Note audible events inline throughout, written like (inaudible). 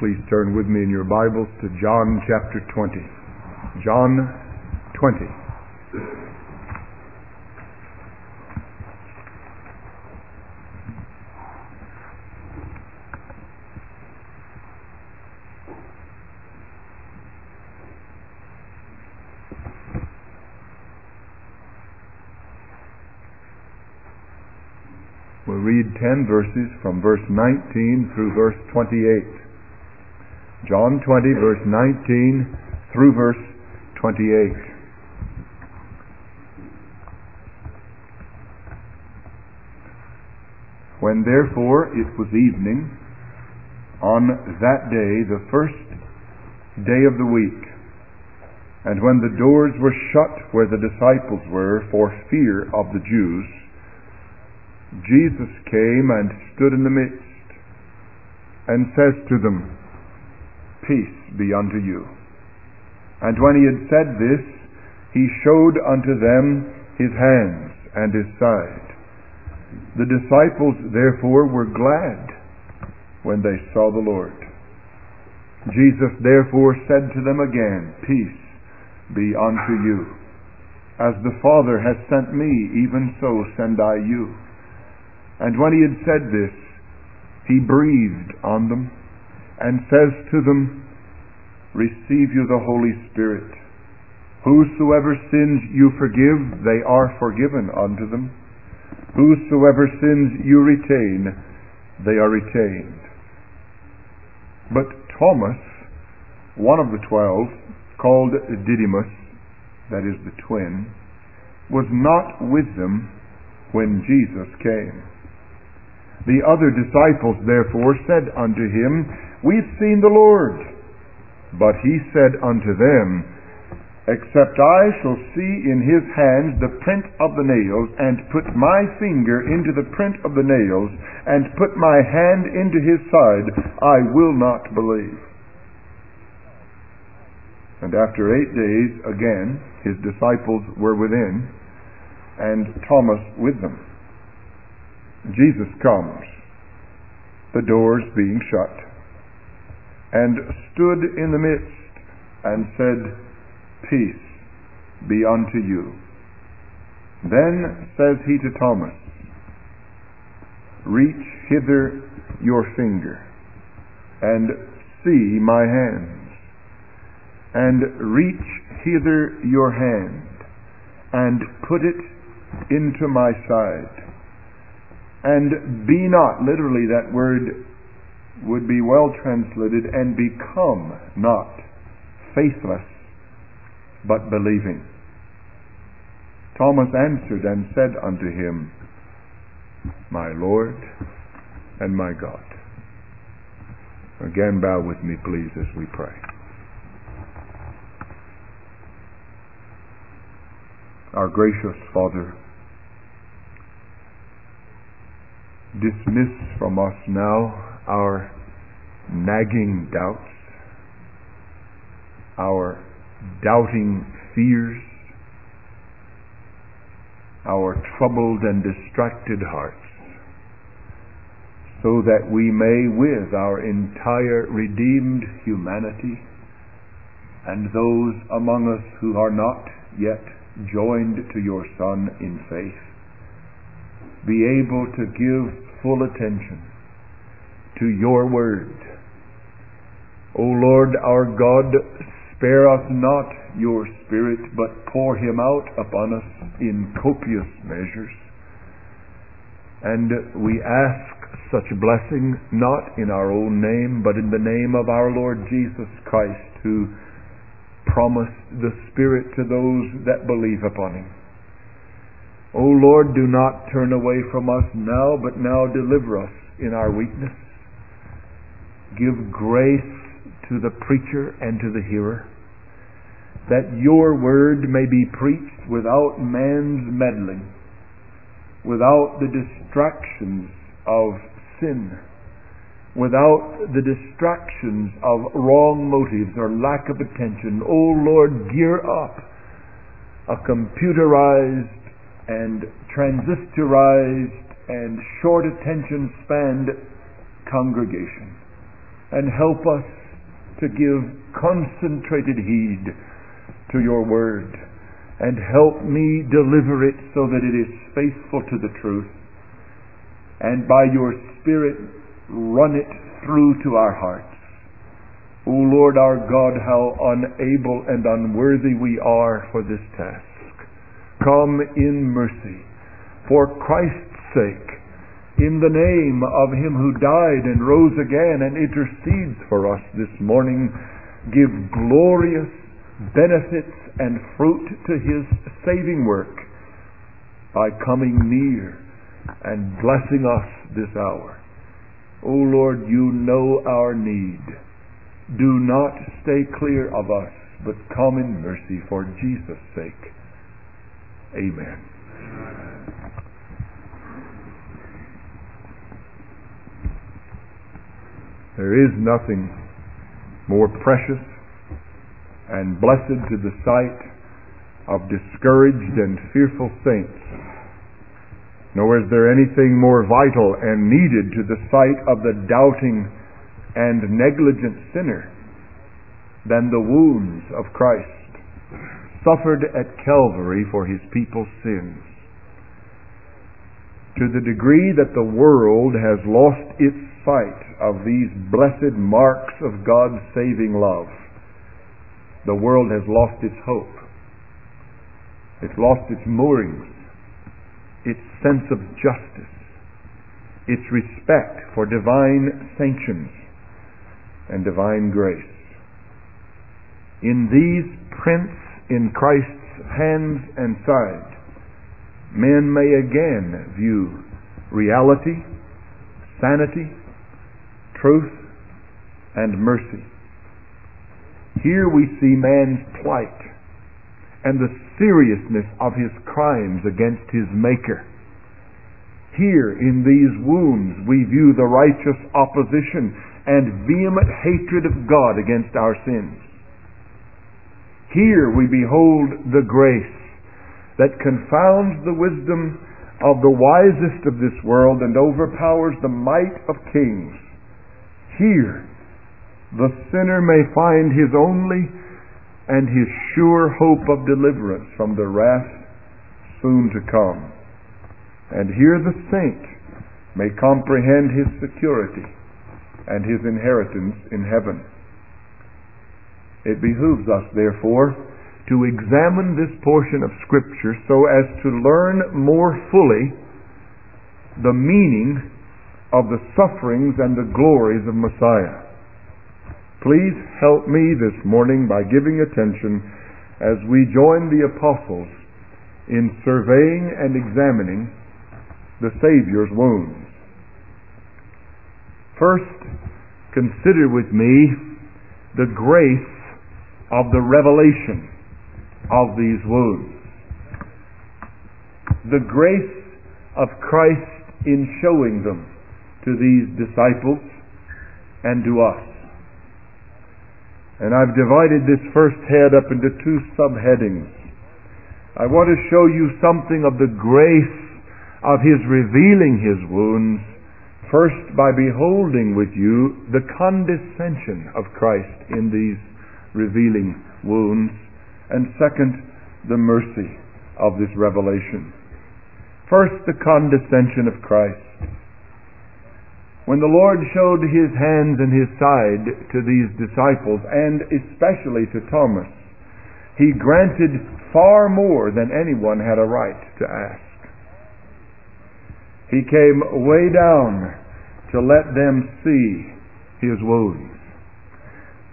please turn with me in your Bibles to John chapter 20. John 20. We'll read 10 verses from verse 19 through verse 28. John 20, verse 19 through verse 28. When therefore it was evening, on that day, the first day of the week, and when the doors were shut where the disciples were for fear of the Jews, Jesus came and stood in the midst and says to them, Peace be unto you. And when he had said this, he showed unto them his hands and his side. The disciples therefore were glad when they saw the Lord. Jesus therefore said to them again, Peace be unto you. As the Father has sent me, even so send I you. And when he had said this, he breathed on them and says to them, Receive you the Holy Spirit. Whosoever sins you forgive, they are forgiven unto them. Whosoever sins you retain, they are retained. But Thomas, one of the twelve, called Didymus, that is the twin, was not with them when Jesus came. The other disciples therefore said unto him, We've seen the Lord. But he said unto them, Except I shall see in his hands the print of the nails, and put my finger into the print of the nails, and put my hand into his side, I will not believe. And after eight days, again, his disciples were within, and Thomas with them. Jesus comes, the doors being shut, and stood in the midst and said, Peace be unto you. Then says he to Thomas, Reach hither your finger, and see my hands, and reach hither your hand, and put it into my side and be not, literally that word would be well translated, and become not faithless, but believing. Thomas answered and said unto him, My Lord and my God. Again, bow with me, please, as we pray. Our gracious Father, dismiss from us now our nagging doubts, our doubting fears, our troubled and distracted hearts, so that we may, with our entire redeemed humanity, and those among us who are not yet joined to your Son in faith, be able to give full attention to your word. O Lord our God, spare us not your Spirit, but pour him out upon us in copious measures. And we ask such blessing not in our own name, but in the name of our Lord Jesus Christ, who promised the Spirit to those that believe upon him. O Lord, do not turn away from us now, but now deliver us in our weakness. Give grace to the preacher and to the hearer, that your word may be preached without man's meddling, without the distractions of sin, without the distractions of wrong motives or lack of attention. O Lord, gear up a computerized and transistorized and short attention spanned congregation and help us to give concentrated heed to your word and help me deliver it so that it is faithful to the truth and by your Spirit run it through to our hearts. O Lord our God, how unable and unworthy we are for this task. Come in mercy, for Christ's sake, in the name of Him who died and rose again and intercedes for us this morning, give glorious benefits and fruit to His saving work by coming near and blessing us this hour. O Lord, you know our need. Do not stay clear of us, but come in mercy for Jesus' sake. Amen. There is nothing more precious and blessed to the sight of discouraged and fearful saints nor is there anything more vital and needed to the sight of the doubting and negligent sinner than the wounds of Christ, suffered at Calvary for his people's sins. To the degree that the world has lost its sight of these blessed marks of God's saving love, the world has lost its hope. It's lost its moorings its sense of justice, its respect for divine sanctions and divine grace. In these prints in Christ's hands and side, men may again view reality, sanity, truth, and mercy. Here we see man's plight and the seriousness of his crimes against his Maker. Here in these wounds we view the righteous opposition and vehement hatred of God against our sins. Here we behold the grace that confounds the wisdom of the wisest of this world and overpowers the might of kings. Here the sinner may find his only and his sure hope of deliverance from the wrath soon to come. And here the saint may comprehend his security and his inheritance in heaven. It behooves us, therefore, to examine this portion of Scripture so as to learn more fully the meaning of the sufferings and the glories of Messiah. Please help me this morning by giving attention as we join the apostles in surveying and examining the Savior's wounds. First, consider with me the grace of the revelation of these wounds. The grace of Christ in showing them to these disciples and to us. And I've divided this first head up into two subheadings. I want to show you something of the grace of His revealing His wounds, first by beholding with you the condescension of Christ in these revealing wounds, and second, the mercy of this revelation. First, the condescension of Christ. When the Lord showed his hands and his side to these disciples, and especially to Thomas, he granted far more than anyone had a right to ask. He came way down to let them see his wounds.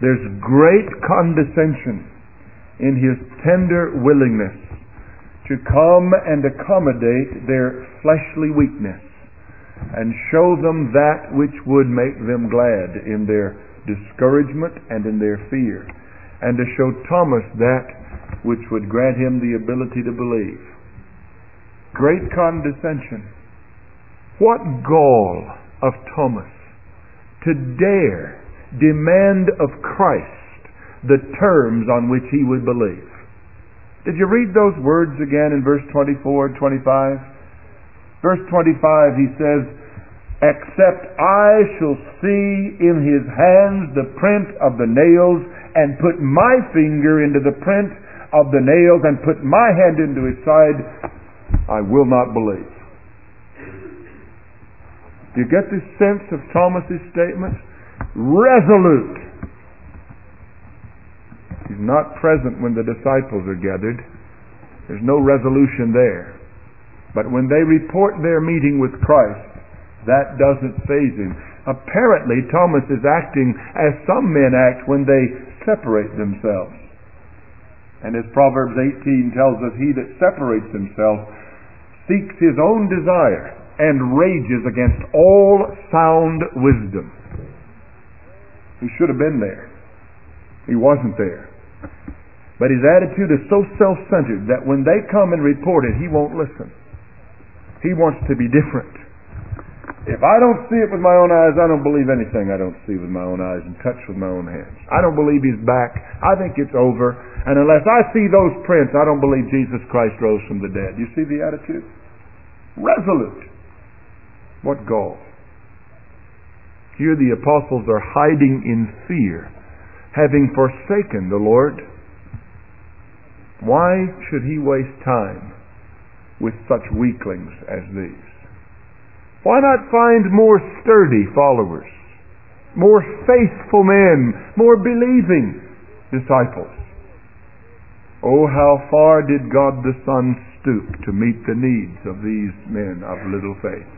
There's great condescension in his tender willingness to come and accommodate their fleshly weakness and show them that which would make them glad in their discouragement and in their fear, and to show Thomas that which would grant him the ability to believe. Great condescension. What gall of Thomas to dare demand of Christ the terms on which he would believe. Did you read those words again in verse 24 and 25? Verse 25, he says, except I shall see in his hands the print of the nails, and put my finger into the print of the nails, and put my hand into his side, I will not believe. Do you get this sense of Thomas's statement? Resolute. He's not present when the disciples are gathered. There's no resolution there. But when they report their meeting with Christ, that doesn't faze him. Apparently, Thomas is acting as some men act when they separate themselves. And as Proverbs 18 tells us, he that separates himself seeks his own desire and rages against all sound wisdom. He should have been there. He wasn't there. But his attitude is so self centered that when they come and report it, he won't listen. He wants to be different. If I don't see it with my own eyes, I don't believe anything I don't see with my own eyes and touch with my own hands. I don't believe he's back. I think it's over. And unless I see those prints, I don't believe Jesus Christ rose from the dead. You see the attitude? Resolute. What gall? Here the apostles are hiding in fear, having forsaken the Lord. Why should he waste time with such weaklings as these? Why not find more sturdy followers, more faithful men, more believing disciples? Oh, how far did God the Son stoop to meet the needs of these men of little faith?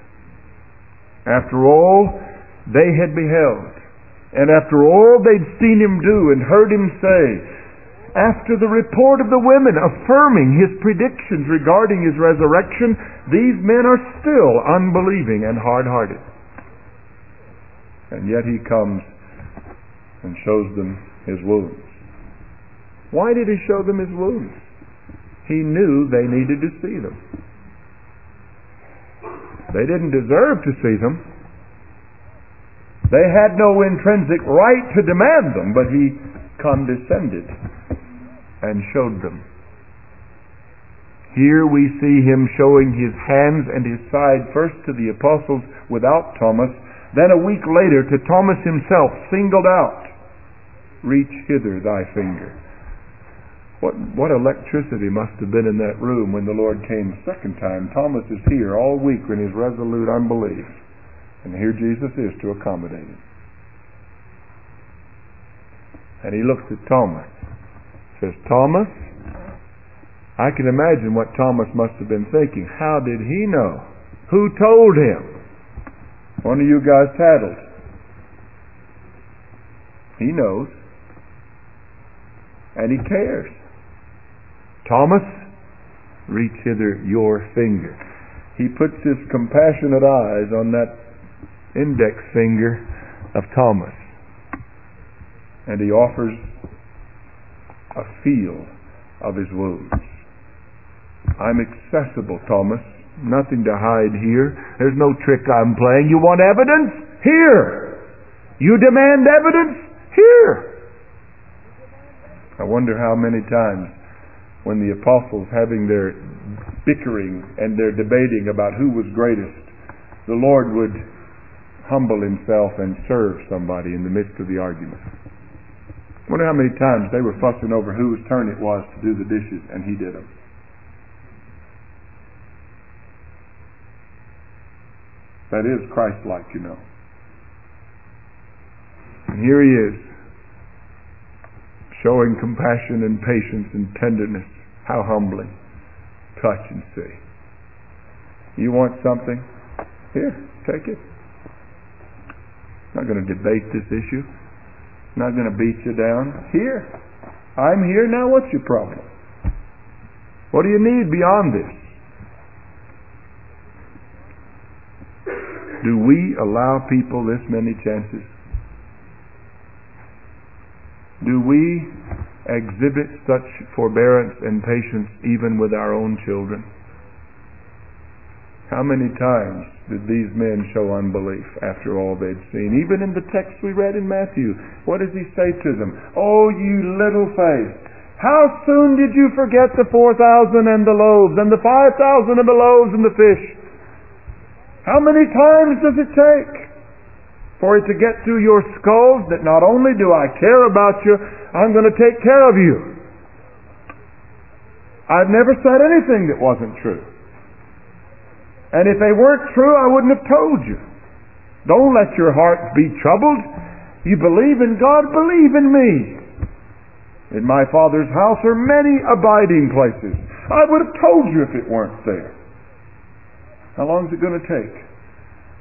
After all they had beheld, and after all they'd seen him do and heard him say, after the report of the women affirming his predictions regarding his resurrection, these men are still unbelieving and hard hearted. And yet he comes and shows them his wounds. Why did he show them his wounds? He knew they needed to see them. They didn't deserve to see them. They had no intrinsic right to demand them, but he condescended and showed them. Here we see him showing his hands and his side first to the apostles without Thomas, then a week later to Thomas himself, singled out. Reach hither thy finger. What, what electricity must have been in that room when the Lord came second time. Thomas is here all week in his resolute unbelief. And here Jesus is to accommodate him. And he looks at Thomas. Says, Thomas, I can imagine what Thomas must have been thinking. How did he know? Who told him? One of you guys tattled. He knows. And he cares. Thomas, reach hither your finger. He puts his compassionate eyes on that index finger of Thomas. And he offers a feel of his wounds. I'm accessible, Thomas. Nothing to hide here. There's no trick I'm playing. You want evidence? Here. You demand evidence? Here. I wonder how many times when the apostles having their bickering and their debating about who was greatest, the Lord would humble himself and serve somebody in the midst of the argument. I wonder how many times they were fussing over whose turn it was to do the dishes, and he did them. That is Christ-like, you know. And here he is, showing compassion and patience and tenderness. How humbling. Touch and see. You want something? Here, take it. I'm not going to debate this issue. I'm not going to beat you down. Here. I'm here now. What's your problem? What do you need beyond this? Do we allow people this many chances? Do we exhibit such forbearance and patience even with our own children? How many times did these men show unbelief after all they'd seen? Even in the text we read in Matthew, what does he say to them? Oh, you little faith! How soon did you forget the four thousand and the loaves, and the five thousand and the loaves and the fish? How many times does it take for it to get through your skulls that not only do I care about you, I'm going to take care of you? I've never said anything that wasn't true. And if they weren't true, I wouldn't have told you. Don't let your heart be troubled. You believe in God, believe in me. In my Father's house are many abiding places. I would have told you if it weren't there. How long is it going to take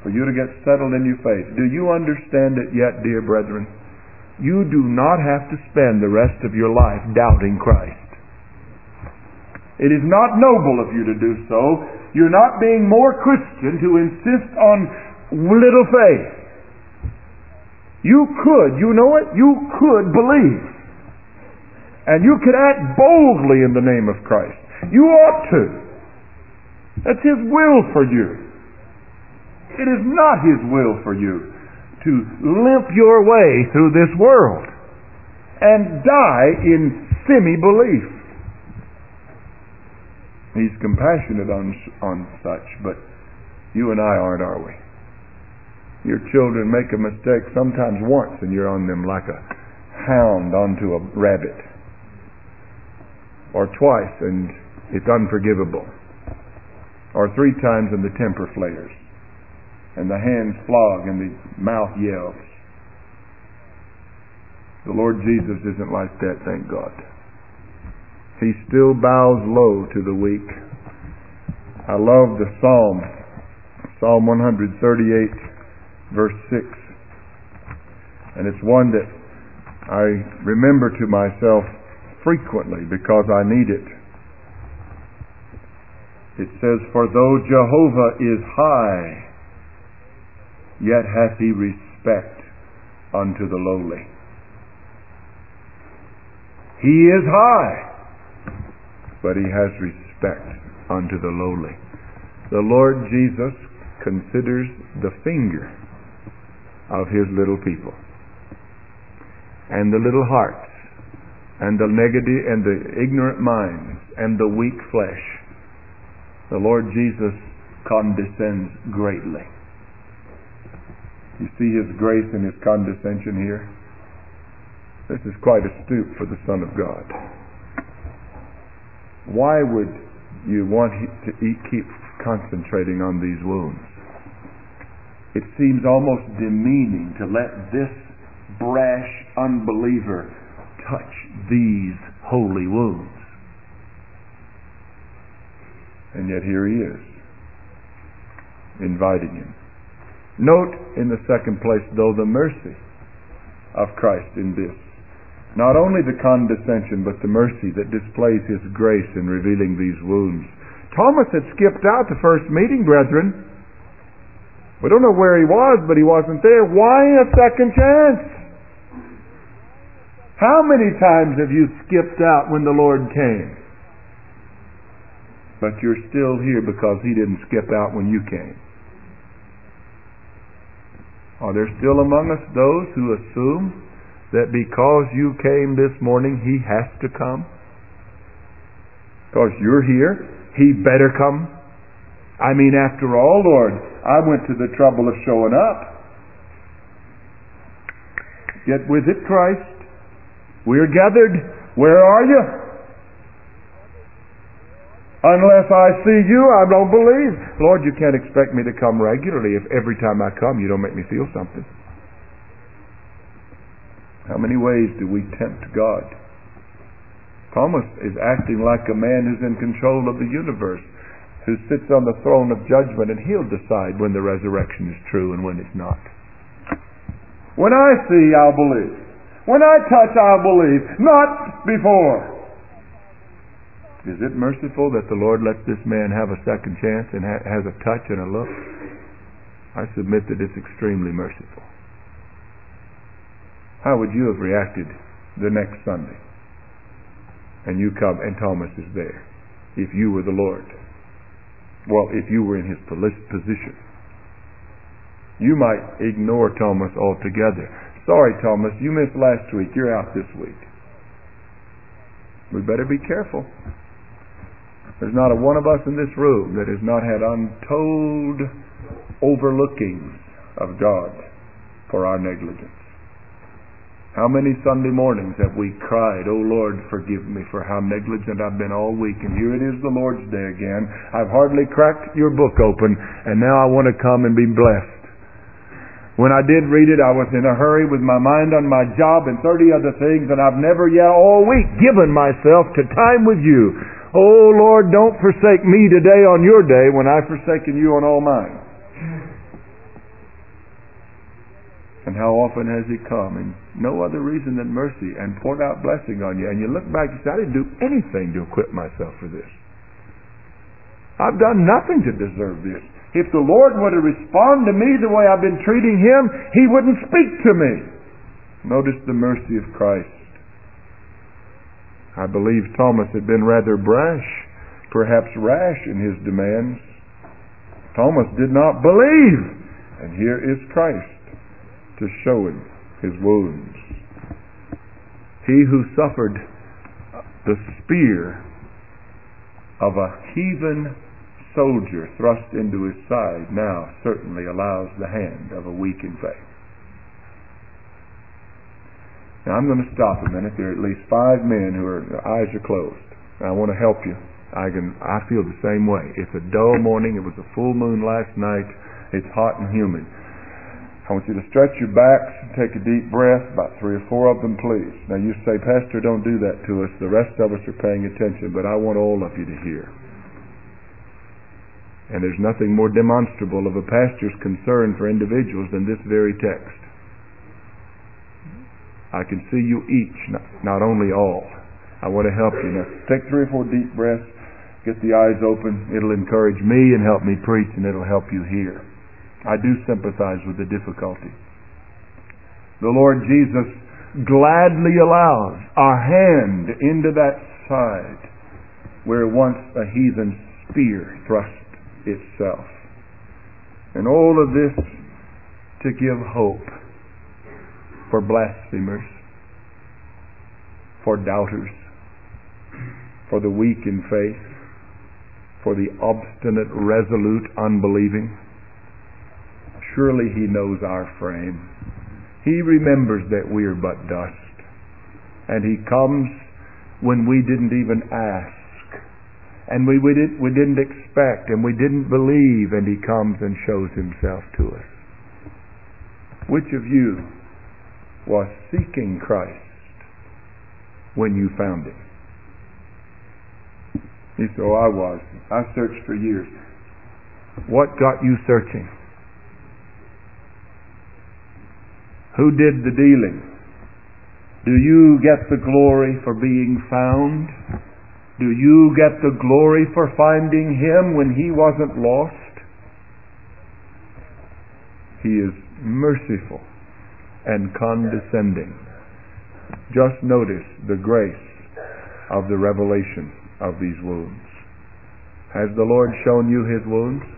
for you to get settled in your faith? Do you understand it yet, dear brethren? You do not have to spend the rest of your life doubting Christ. It is not noble of you to do so. You're not being more Christian to insist on little faith. You could, you know it, you could believe. And you could act boldly in the name of Christ. You ought to. That's His will for you. It is not His will for you to limp your way through this world and die in semi belief. He's compassionate on, on such, but you and I aren't, are we? Your children make a mistake sometimes once and you're on them like a hound onto a rabbit. Or twice and it's unforgivable. Or three times and the temper flares. And the hands flog and the mouth yells. The Lord Jesus isn't like that, thank God. He still bows low to the weak. I love the Psalm, Psalm 138, verse 6. And it's one that I remember to myself frequently because I need it. It says, For though Jehovah is high, yet hath he respect unto the lowly. He is high but he has respect unto the lowly. The Lord Jesus considers the finger of his little people and the little hearts and the negative and the ignorant minds and the weak flesh. The Lord Jesus condescends greatly. You see his grace and his condescension here? This is quite a stoop for the Son of God why would you want to keep concentrating on these wounds? It seems almost demeaning to let this brash unbeliever touch these holy wounds. And yet here he is, inviting him. Note in the second place, though, the mercy of Christ in this. Not only the condescension, but the mercy that displays His grace in revealing these wounds. Thomas had skipped out the first meeting, brethren. We don't know where he was, but he wasn't there. Why a second chance? How many times have you skipped out when the Lord came? But you're still here because he didn't skip out when you came. Are there still among us those who assume that because you came this morning, he has to come? Because you're here, he better come? I mean, after all, Lord, I went to the trouble of showing up. Get with it, Christ. We're gathered. Where are you? Unless I see you, I don't believe. Lord, you can't expect me to come regularly if every time I come you don't make me feel something. How many ways do we tempt God? Thomas is acting like a man who's in control of the universe, who sits on the throne of judgment, and he'll decide when the resurrection is true and when it's not. When I see, I'll believe. When I touch, I'll believe. Not before. Is it merciful that the Lord lets this man have a second chance and ha- has a touch and a look? I submit that it's extremely merciful. How would you have reacted the next Sunday? And you come and Thomas is there. If you were the Lord. Well, if you were in his position. You might ignore Thomas altogether. Sorry, Thomas, you missed last week. You're out this week. We better be careful. There's not a one of us in this room that has not had untold overlookings of God for our negligence. How many Sunday mornings have we cried, Oh Lord, forgive me for how negligent I've been all week, and here it is the Lord's Day again. I've hardly cracked your book open, and now I want to come and be blessed. When I did read it, I was in a hurry with my mind on my job and 30 other things, and I've never yet all week given myself to time with you. Oh Lord, don't forsake me today on your day when I've forsaken you on all mine. And how often has He come in no other reason than mercy and poured out blessing on you? And you look back and say, I didn't do anything to equip myself for this. I've done nothing to deserve this. If the Lord were to respond to me the way I've been treating Him, He wouldn't speak to me. Notice the mercy of Christ. I believe Thomas had been rather brash, perhaps rash in his demands. Thomas did not believe. And here is Christ to show him his wounds. He who suffered the spear of a heathen soldier thrust into his side now certainly allows the hand of a weak in faith. Now I'm going to stop a minute. There are at least five men who are their eyes are closed. I want to help you. I can I feel the same way. It's a dull morning. It was a full moon last night. It's hot and humid. I want you to stretch your backs and take a deep breath, about three or four of them, please. Now you say, Pastor, don't do that to us. The rest of us are paying attention, but I want all of you to hear. And there's nothing more demonstrable of a pastor's concern for individuals than this very text. I can see you each, not, only all. I want to help you. Now, take three or four deep breaths, get the eyes open. It'll encourage me and help me preach, and it'll help you hear. I do sympathize with the difficulty. The Lord Jesus gladly allows our hand into that side where once a heathen spear thrust itself. And all of this to give hope for blasphemers, for doubters, for the weak in faith, for the obstinate, resolute, unbelieving. Surely he knows our frame. He remembers that we are but dust. And he comes when we didn't even ask. And we, we, did, we didn't expect and we didn't believe, and he comes and shows himself to us. Which of you was seeking Christ when you found him? You say, Oh, I was. I searched for years. What got you searching? Who did the dealing? Do you get the glory for being found? Do you get the glory for finding Him when He wasn't lost? He is merciful and condescending. Just notice the grace of the revelation of these wounds. Has the Lord shown you His wounds?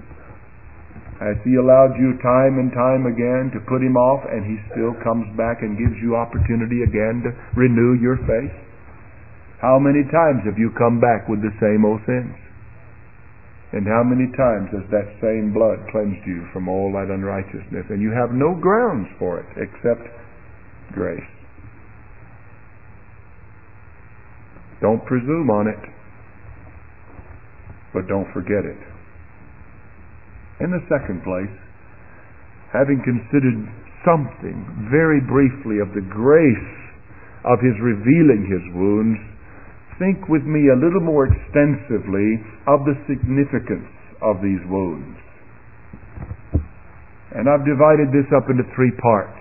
Has He allowed you time and time again to put Him off and He still comes back and gives you opportunity again to renew your faith? How many times have you come back with the same old sins? And how many times has that same blood cleansed you from all that unrighteousness? And you have no grounds for it except grace. Don't presume on it, but don't forget it. In the second place, having considered something very briefly of the grace of his revealing his wounds, think with me a little more extensively of the significance of these wounds. And I've divided this up into three parts.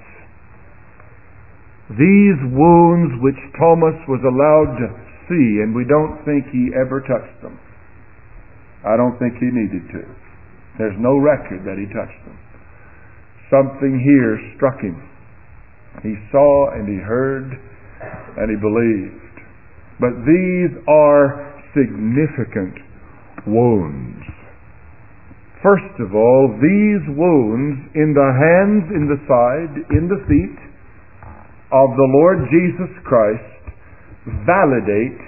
These wounds which Thomas was allowed to see, and we don't think he ever touched them. I don't think he needed to. There's no record that he touched them. Something here struck him. He saw and he heard and he believed. But these are significant wounds. First of all, these wounds in the hands, in the side, in the feet of the Lord Jesus Christ validate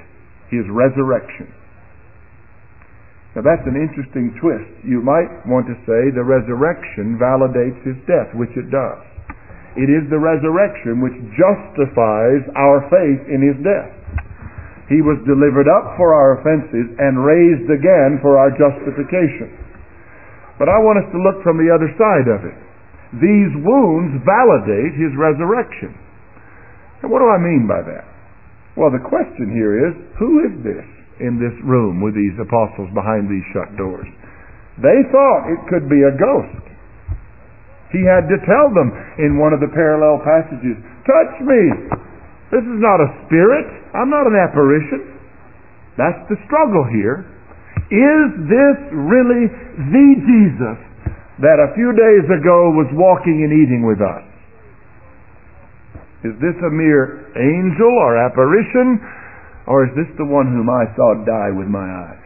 his resurrection. Now that's an interesting twist. You might want to say the resurrection validates his death, which it does. It is the resurrection which justifies our faith in his death. He was delivered up for our offenses and raised again for our justification. But I want us to look from the other side of it. These wounds validate his resurrection. And what do I mean by that? Well, the question here is, who is this? In this room with these apostles behind these shut doors. They thought it could be a ghost. He had to tell them in one of the parallel passages, touch me. This is not a spirit. I'm not an apparition. That's the struggle here. Is this really the Jesus that a few days ago was walking and eating with us? Is this a mere angel or apparition? Or is this the one whom I saw die with my eyes?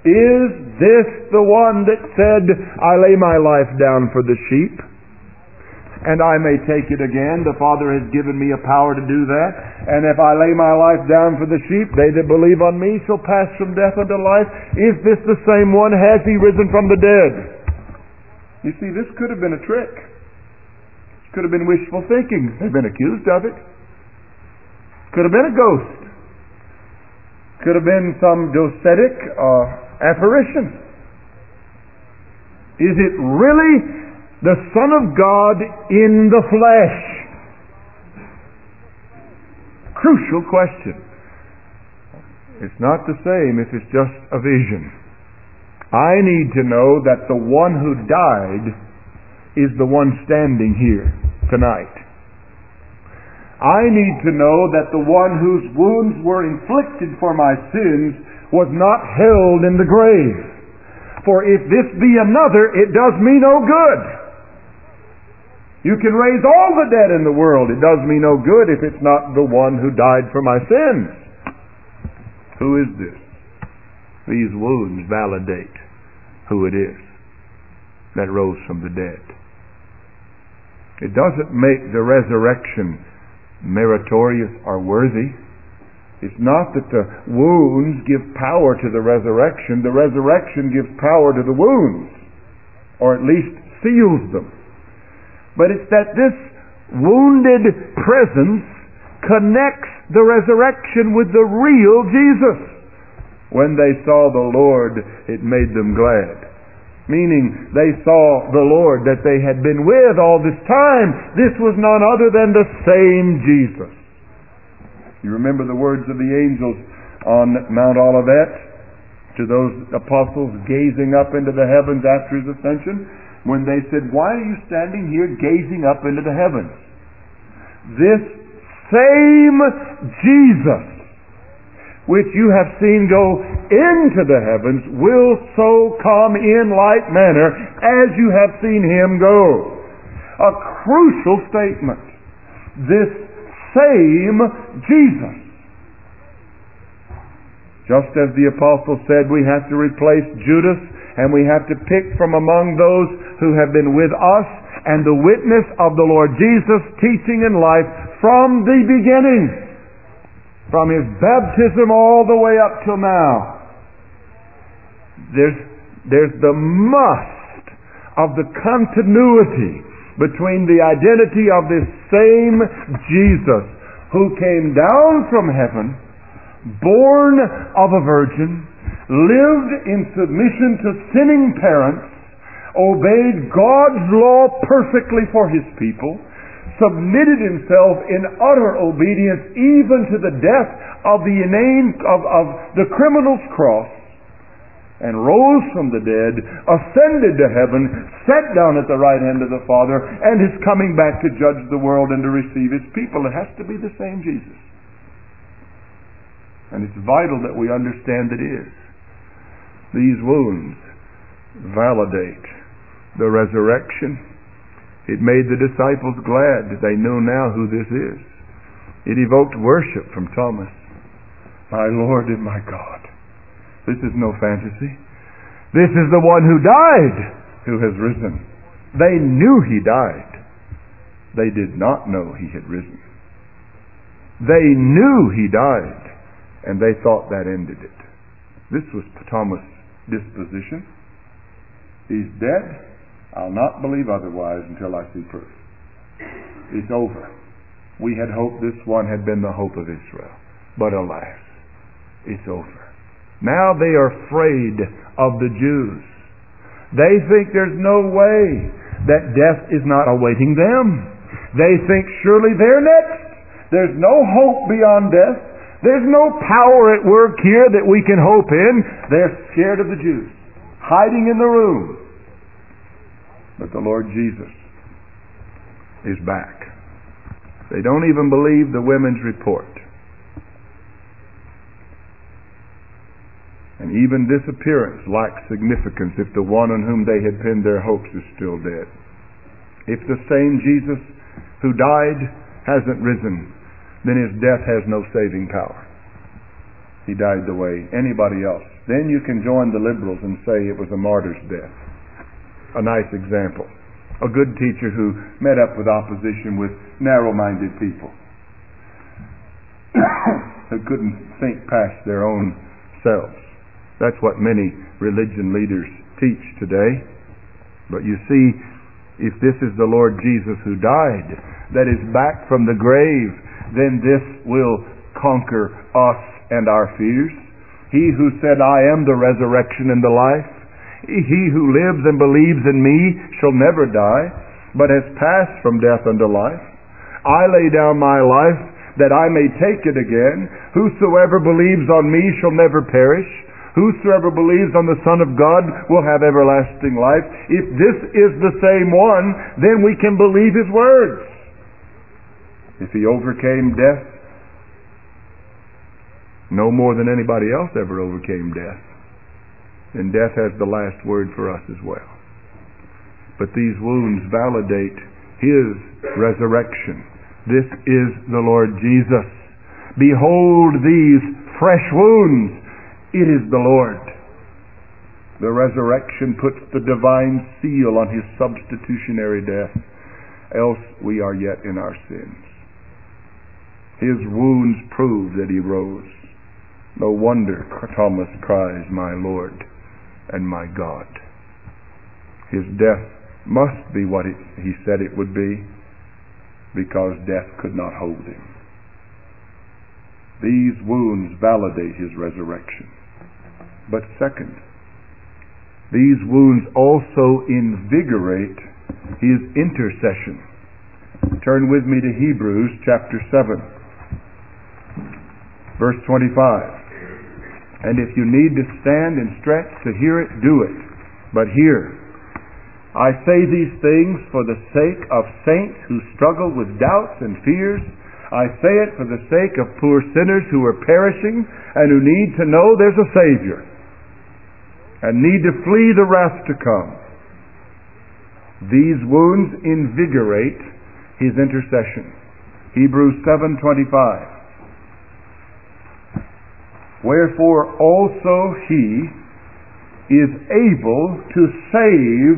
Is this the one that said, I lay my life down for the sheep, and I may take it again? The Father has given me a power to do that. And if I lay my life down for the sheep, they that believe on me shall pass from death unto life. Is this the same one? Has he risen from the dead? You see, this could have been a trick. This could have been wishful thinking. They've been accused of it. Could have been a ghost. Could have been some docetic uh, apparition. Is it really the Son of God in the flesh? Crucial question. It's not the same if it's just a vision. I need to know that the one who died is the one standing here tonight. I need to know that the one whose wounds were inflicted for my sins was not held in the grave. For if this be another, it does me no good. You can raise all the dead in the world. It does me no good if it's not the one who died for my sins. Who is this? These wounds validate who it is that rose from the dead. It doesn't make the resurrection meritorious or worthy. It's not that the wounds give power to the resurrection. The resurrection gives power to the wounds, or at least seals them. But it's that this wounded presence connects the resurrection with the real Jesus. When they saw the Lord, it made them glad meaning they saw the Lord that they had been with all this time. This was none other than the same Jesus. You remember the words of the angels on Mount Olivet to those apostles gazing up into the heavens after his ascension when they said, Why are you standing here gazing up into the heavens? This same Jesus which you have seen go into the heavens will so come in like manner as you have seen him go. A crucial statement. This same Jesus. Just as the apostle said, we have to replace Judas and we have to pick from among those who have been with us and the witness of the Lord Jesus teaching in life from the beginning from his baptism all the way up till now. There's, there's the must of the continuity between the identity of this same Jesus who came down from heaven, born of a virgin, lived in submission to sinning parents, obeyed God's law perfectly for his people, submitted himself in utter obedience even to the death of the inane of, of the criminal's cross and rose from the dead, ascended to heaven, sat down at the right hand of the Father, and is coming back to judge the world and to receive his people. It has to be the same Jesus. And it's vital that we understand it is. These wounds validate the resurrection it made the disciples glad that they know now who this is. It evoked worship from Thomas. My Lord and my God. This is no fantasy. This is the one who died who has risen. They knew he died. They did not know he had risen. They knew he died, and they thought that ended it. This was Thomas' disposition. He's dead. I'll not believe otherwise until I see proof. It's over. We had hoped this one had been the hope of Israel. But alas, it's over. Now they are afraid of the Jews. They think there's no way that death is not awaiting them. They think surely they're next. There's no hope beyond death. There's no power at work here that we can hope in. They're scared of the Jews, hiding in the room. But the Lord Jesus is back. They don't even believe the women's report. And even this appearance lacks significance if the one on whom they had pinned their hopes is still dead. If the same Jesus who died hasn't risen, then his death has no saving power. He died the way anybody else. Then you can join the liberals and say it was a martyr's death. A nice example. A good teacher who met up with opposition with narrow minded people (coughs) who couldn't think past their own selves. That's what many religion leaders teach today. But you see, if this is the Lord Jesus who died, that is back from the grave, then this will conquer us and our fears. He who said, I am the resurrection and the life, he who lives and believes in me shall never die, but has passed from death unto life. I lay down my life that I may take it again. Whosoever believes on me shall never perish Whosoever believes on the Son of God will have everlasting life. If this is the same one, then we can believe his words. If he overcame death, no more than anybody else ever overcame death, then death has the last word for us as well. But these wounds validate his resurrection. This is the Lord Jesus. Behold these fresh wounds it is the Lord. The resurrection puts the divine seal on his substitutionary death, else we are yet in our sins. His wounds prove that he rose. No wonder Thomas cries, My Lord and my God. His death must be what he said it would be because death could not hold him. These wounds validate his resurrection. But second, these wounds also invigorate his intercession. Turn with me to Hebrews chapter 7, verse 25. And if you need to stand and stretch to hear it, do it. But hear, I say these things for the sake of saints who struggle with doubts and fears. I say it for the sake of poor sinners who are perishing and who need to know there's a Savior and need to flee the wrath to come. These wounds invigorate his intercession. Hebrews 7:25 Wherefore also he is able to save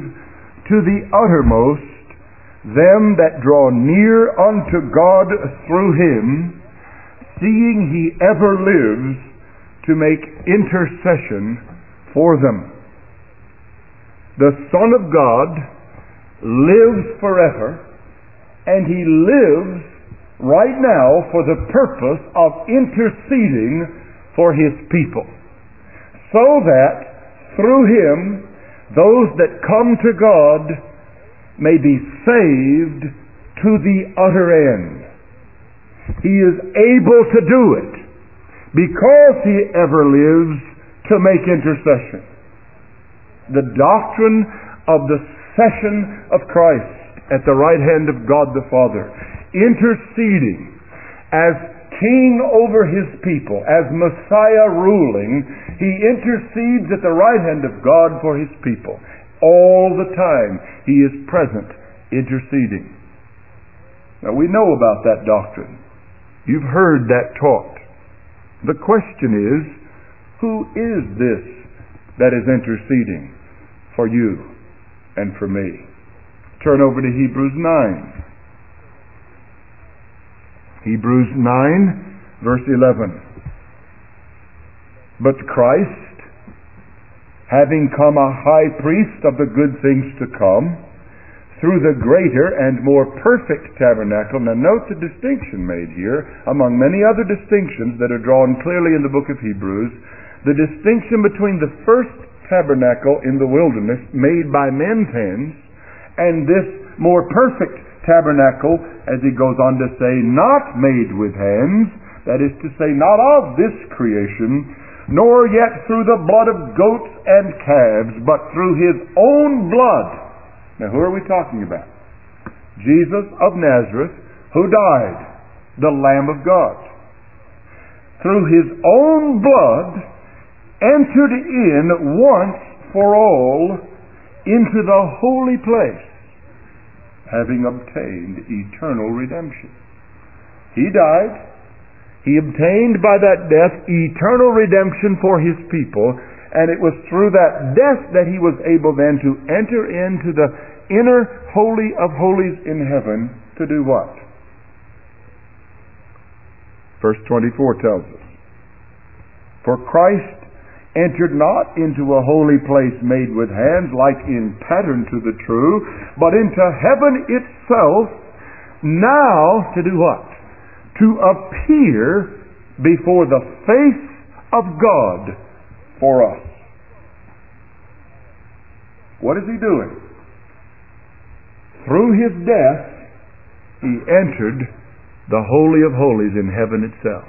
to the uttermost them that draw near unto God through him, seeing he ever lives to make intercession for them. The Son of God lives forever, and He lives right now for the purpose of interceding for His people. So that through Him, those that come to God may be saved to the utter end. He is able to do it because He ever lives to make intercession. The doctrine of the session of Christ at the right hand of God the Father, interceding as king over his people, as Messiah ruling, he intercedes at the right hand of God for his people. All the time he is present interceding. Now we know about that doctrine. You've heard that taught. The question is, who is this that is interceding for you and for me? Turn over to Hebrews 9. Hebrews 9, verse 11. But Christ having come a high priest of the good things to come, through the greater and more perfect tabernacle. Now note the distinction made here among many other distinctions that are drawn clearly in the book of Hebrews. The distinction between the first tabernacle in the wilderness made by men's hands and this more perfect tabernacle, as he goes on to say, not made with hands, that is to say, not of this creation, nor yet through the blood of goats and calves, but through his own blood now, who are we talking about? Jesus of Nazareth, who died, the Lamb of God. Through his own blood, entered in once for all into the holy place, having obtained eternal redemption. He died. He obtained by that death eternal redemption for his people, and it was through that death that he was able then to enter into the inner holy of holies in heaven to do what? Verse 24 tells us. For Christ entered not into a holy place made with hands, like in pattern to the true, but into heaven itself, now to do what? To appear before the face of God for us. What is he doing? Through his death, he entered the Holy of Holies in heaven itself,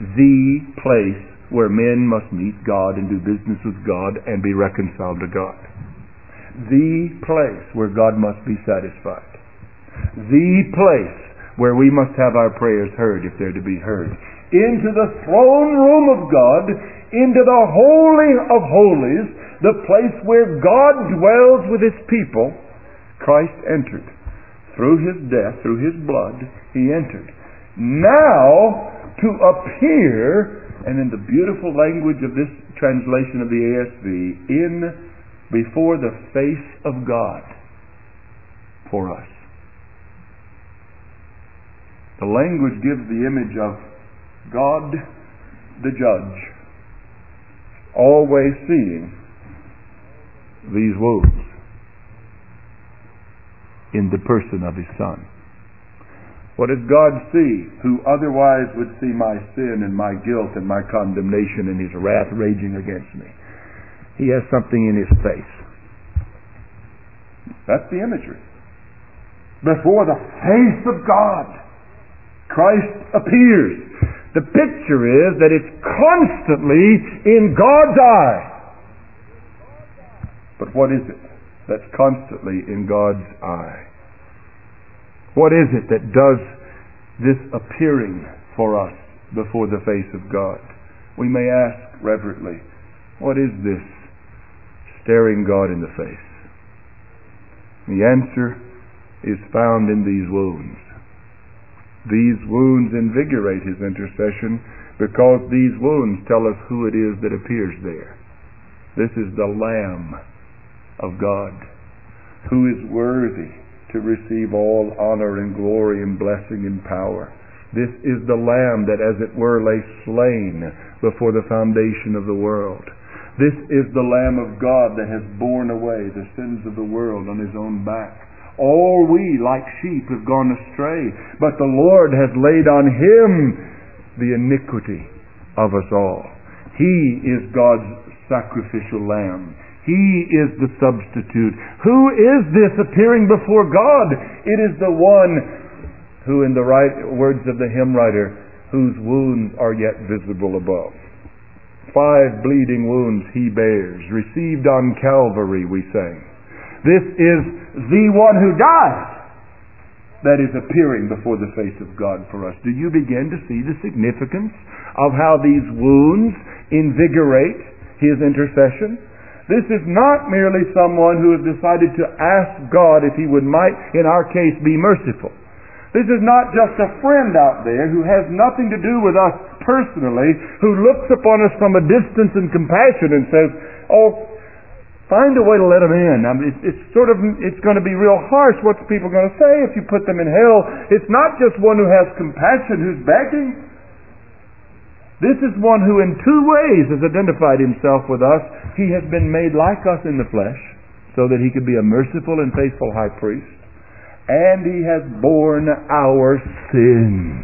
the place where men must meet God and do business with God and be reconciled to God. The place where God must be satisfied. The place where we must have our prayers heard if they're to be heard. Into the throne room of God, into the Holy of Holies, the place where God dwells with his people Christ entered. Through his death, through his blood, he entered. Now, to appear, and in the beautiful language of this translation of the ASV, in before the face of God for us. The language gives the image of God the judge, always seeing these wounds in the person of his Son. What does God see who otherwise would see my sin and my guilt and my condemnation and his wrath raging against me? He has something in his face. That's the imagery. Before the face of God, Christ appears. The picture is that it's constantly in God's eye. But what is it? that's constantly in God's eye. What is it that does this appearing for us before the face of God? We may ask reverently, what is this staring God in the face? The answer is found in these wounds. These wounds invigorate his intercession because these wounds tell us who it is that appears there. This is the Lamb of God, who is worthy to receive all honor and glory and blessing and power. This is the Lamb that, as it were, lay slain before the foundation of the world. This is the Lamb of God that has borne away the sins of the world on his own back. All we, like sheep, have gone astray, but the Lord has laid on him the iniquity of us all. He is God's sacrificial lamb. He is the substitute. Who is this appearing before God? It is the one who, in the right words of the hymn writer, whose wounds are yet visible above. Five bleeding wounds he bears, received on Calvary, we say. This is the one who died that is appearing before the face of God for us. Do you begin to see the significance of how these wounds invigorate his intercession? This is not merely someone who has decided to ask God if he would might, in our case, be merciful. This is not just a friend out there who has nothing to do with us personally, who looks upon us from a distance in compassion and says, oh, find a way to let them in. I mean, it's, it's sort of, it's going to be real harsh. What's people going to say if you put them in hell? It's not just one who has compassion who's begging. This is one who in two ways has identified himself with us. He has been made like us in the flesh, so that he could be a merciful and faithful high priest. And he has borne our sins.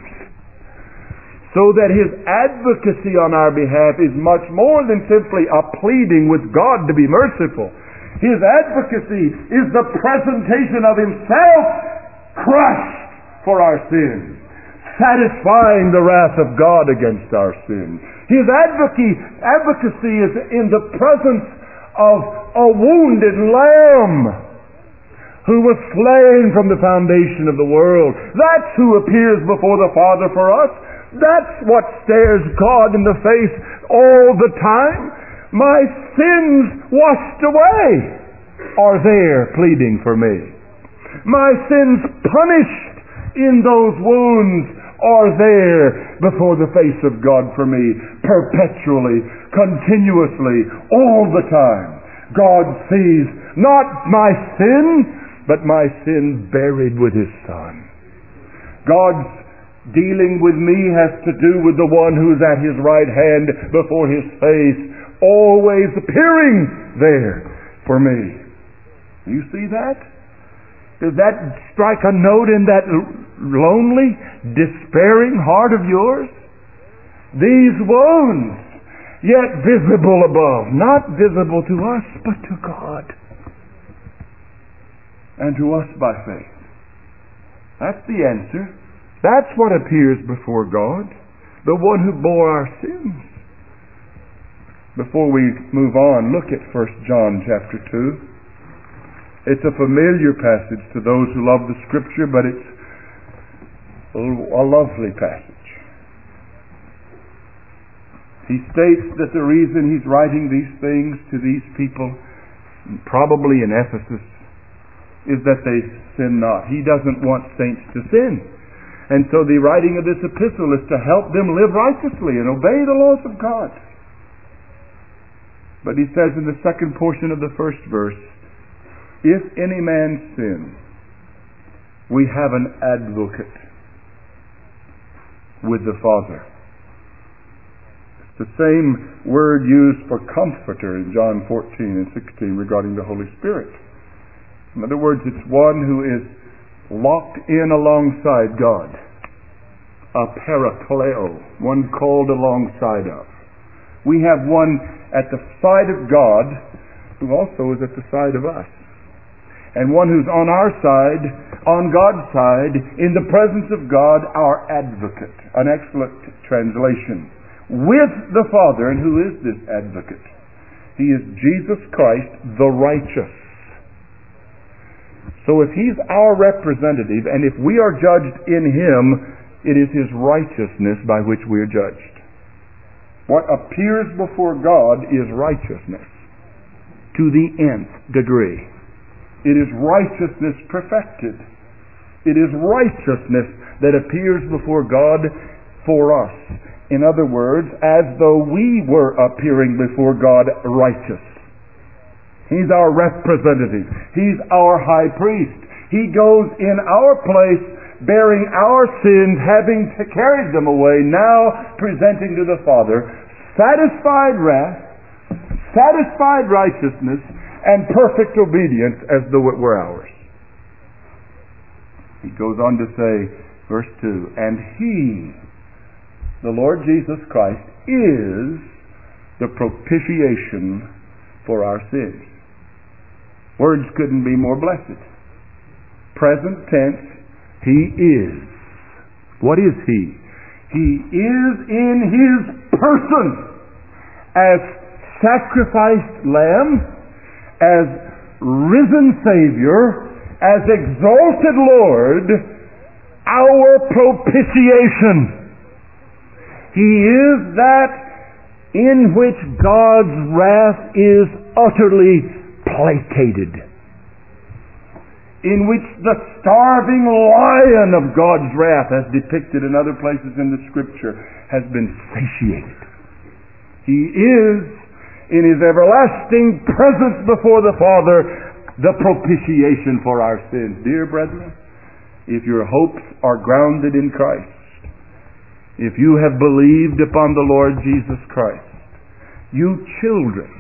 So that his advocacy on our behalf is much more than simply a pleading with God to be merciful. His advocacy is the presentation of himself crushed for our sins satisfying the wrath of God against our sin. His advocacy is in the presence of a wounded lamb who was slain from the foundation of the world. That's who appears before the Father for us. That's what stares God in the face all the time. My sins washed away are there pleading for me. My sins punished in those wounds are there before the face of God for me perpetually, continuously, all the time. God sees not my sin, but my sin buried with His Son. God's dealing with me has to do with the one who is at His right hand before His face, always appearing there for me. You see that? Does that strike a note in that lonely, despairing heart of yours? These wounds, yet visible above, not visible to us, but to God. And to us by faith. That's the answer. That's what appears before God, the one who bore our sins. Before we move on, look at 1 John chapter 2. It's a familiar passage to those who love the Scripture, but it's a lovely passage. He states that the reason he's writing these things to these people, probably in Ephesus, is that they sin not. He doesn't want saints to sin. And so the writing of this epistle is to help them live righteously and obey the laws of God. But he says in the second portion of the first verse, if any man sin, we have an advocate with the Father. It's the same word used for comforter in John 14 and 16 regarding the Holy Spirit. In other words, it's one who is locked in alongside God. A parakaleo, one called alongside of. We have one at the side of God who also is at the side of us and one who's on our side, on God's side, in the presence of God, our advocate. An excellent translation. With the Father, and who is this advocate? He is Jesus Christ, the righteous. So if He's our representative, and if we are judged in Him, it is His righteousness by which we are judged. What appears before God is righteousness to the nth degree. It is righteousness perfected. It is righteousness that appears before God for us. In other words, as though we were appearing before God righteous. He's our representative. He's our high priest. He goes in our place bearing our sins, having carried them away, now presenting to the Father satisfied wrath, satisfied righteousness, and perfect obedience as though it were ours. He goes on to say, verse 2, and He, the Lord Jesus Christ, is the propitiation for our sins. Words couldn't be more blessed. Present tense, He is. What is He? He is in His person as sacrificed lamb as risen Savior, as exalted Lord, our propitiation. He is that in which God's wrath is utterly placated. In which the starving lion of God's wrath, as depicted in other places in the Scripture, has been satiated. He is in his everlasting presence before the Father the propitiation for our sins. Dear brethren, if your hopes are grounded in Christ, if you have believed upon the Lord Jesus Christ, you children,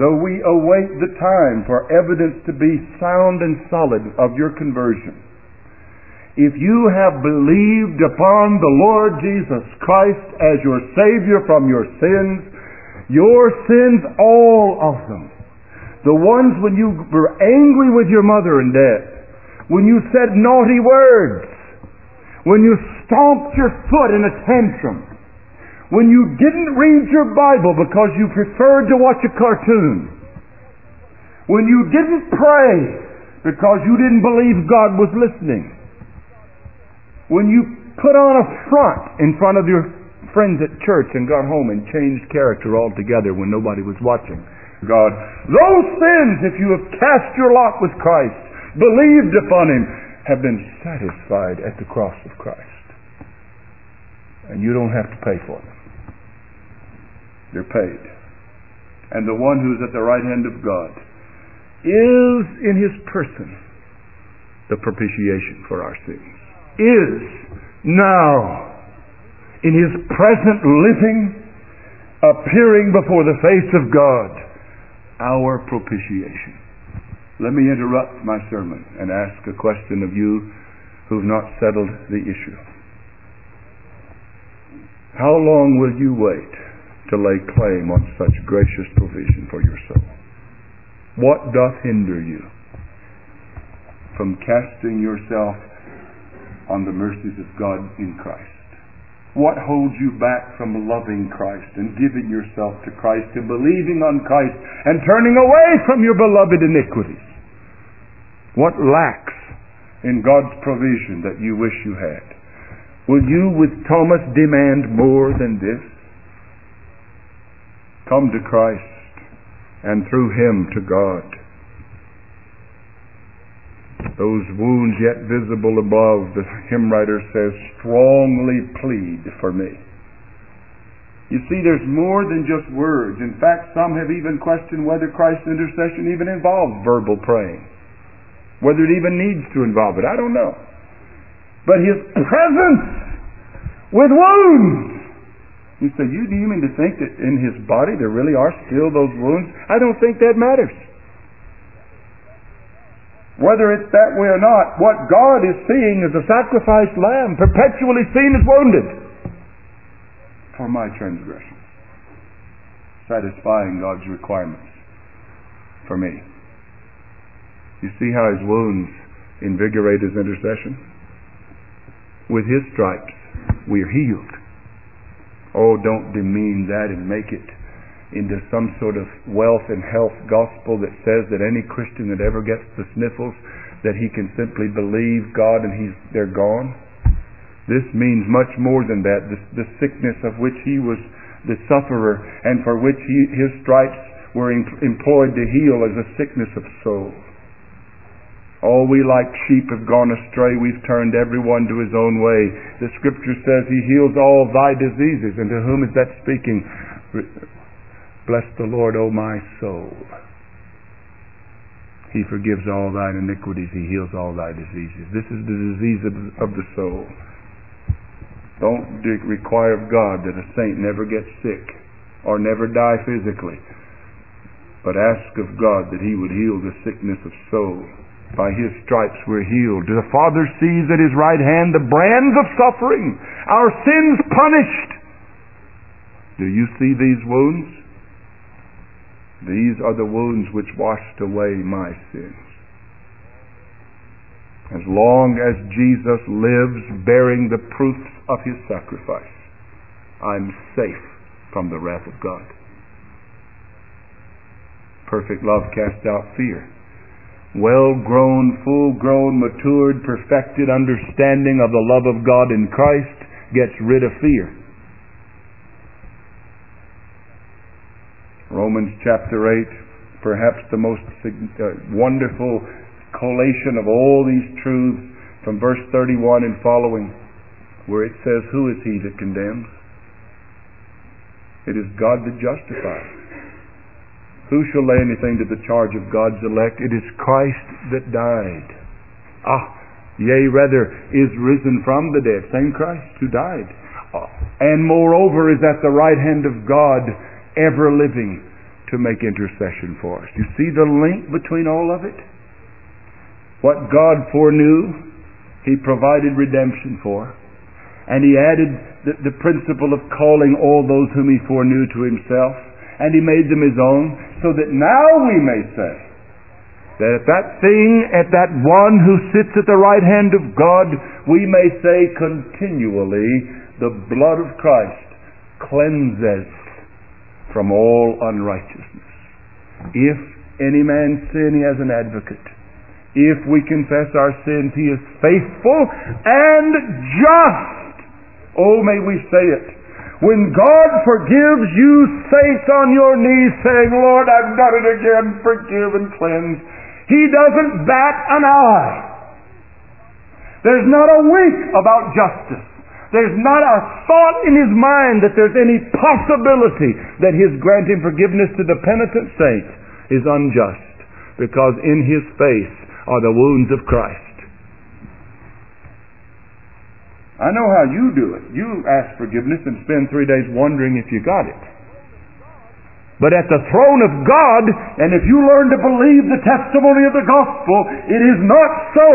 though we await the time for evidence to be sound and solid of your conversion, if you have believed upon the Lord Jesus Christ as your Savior from your sins, your sins, all of them, the ones when you were angry with your mother and dad, when you said naughty words, when you stomped your foot in a tantrum, when you didn't read your Bible because you preferred to watch a cartoon, when you didn't pray because you didn't believe God was listening, when you put on a front in front of your friends at church and got home and changed character altogether when nobody was watching. God, those sins, if you have cast your lot with Christ, believed upon Him, have been satisfied at the cross of Christ. And you don't have to pay for them. They're paid. And the one who's at the right hand of God is in His person the propitiation for our sins is now in his present living, appearing before the face of God, our propitiation. Let me interrupt my sermon and ask a question of you who've not settled the issue. How long will you wait to lay claim on such gracious provision for your soul? What doth hinder you from casting yourself on the mercies of God in Christ? What holds you back from loving Christ and giving yourself to Christ and believing on Christ and turning away from your beloved iniquities? What lacks in God's provision that you wish you had? Will you, with Thomas, demand more than this? Come to Christ and through Him to God those wounds yet visible above, the hymn writer says, strongly plead for me. You see, there's more than just words. In fact, some have even questioned whether Christ's intercession even involves verbal praying. Whether it even needs to involve it, I don't know. But his presence with wounds. You say, you, do you mean to think that in his body there really are still those wounds? I don't think that matters. Whether it's that way or not, what God is seeing is a sacrificed lamb, perpetually seen as wounded for my transgression, satisfying God's requirements for me. You see how his wounds invigorate his intercession? With his stripes, we're healed. Oh, don't demean that and make it into some sort of wealth and health gospel that says that any Christian that ever gets the sniffles that he can simply believe God and he's they're gone. This means much more than that. The, the sickness of which he was the sufferer and for which he, his stripes were employed to heal is a sickness of soul. All we like sheep have gone astray. We've turned everyone to his own way. The scripture says he heals all thy diseases. And to whom is that speaking? Bless the Lord, O my soul. He forgives all thine iniquities. He heals all thy diseases. This is the disease of, of the soul. Don't require of God that a saint never gets sick or never die physically. But ask of God that He would heal the sickness of soul. By His stripes we're healed. Do the Father sees at His right hand the brands of suffering, our sins punished. Do you see these wounds? These are the wounds which washed away my sins. As long as Jesus lives bearing the proofs of his sacrifice, I'm safe from the wrath of God. Perfect love casts out fear. Well grown, full grown, matured, perfected understanding of the love of God in Christ gets rid of fear. Romans chapter 8, perhaps the most uh, wonderful collation of all these truths from verse 31 and following, where it says, Who is he that condemns? It is God that justifies. Who shall lay anything to the charge of God's elect? It is Christ that died. Ah, Yea, rather, is risen from the dead. Same Christ who died. And moreover is at the right hand of God, ever living to make intercession for us. You see the link between all of it? What God foreknew, He provided redemption for. And He added the, the principle of calling all those whom He foreknew to Himself. And He made them His own, so that now we may say, that at that thing, at that one who sits at the right hand of God, we may say continually, the blood of Christ cleanses from all unrighteousness. If any man sin, he has an advocate. If we confess our sins, he is faithful and just. Oh, may we say it. When God forgives you, saints on your knees, saying, Lord, I've done it again, forgive and cleanse. He doesn't bat an eye. There's not a wink about justice. There's not a thought in his mind that there's any possibility that his granting forgiveness to the penitent saint is unjust, because in his face are the wounds of Christ. I know how you do it. You ask forgiveness and spend three days wondering if you got it. But at the throne of God, and if you learn to believe the testimony of the gospel, it is not so.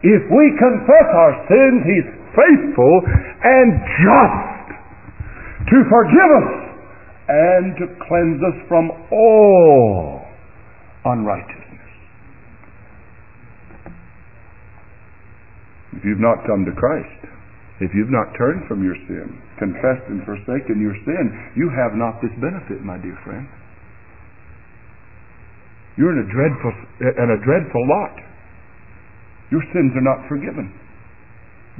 If we confess our sins, He's faithful and just to forgive us and to cleanse us from all unrighteousness. If you've not come to Christ, if you've not turned from your sin, confessed and forsaken your sin, you have not this benefit, my dear friend. You're in a dreadful in a dreadful lot. Your sins are not forgiven.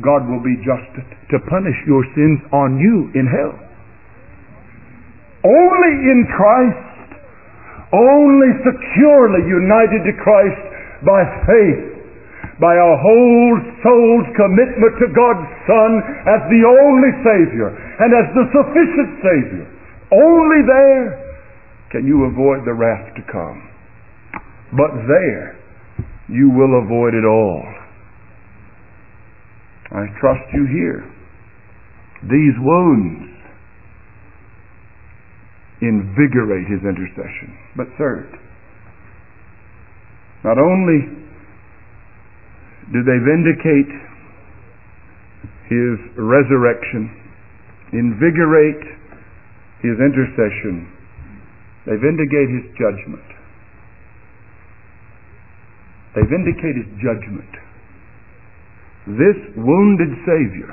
God will be just to punish your sins on you in hell. Only in Christ, only securely united to Christ by faith by our whole soul's commitment to God's Son as the only Savior and as the sufficient Savior. Only there can you avoid the wrath to come. But there you will avoid it all. I trust you here. These wounds invigorate his intercession. But third, not only do they vindicate his resurrection, invigorate his intercession, they vindicate his judgment. They vindicate his judgment. This wounded Savior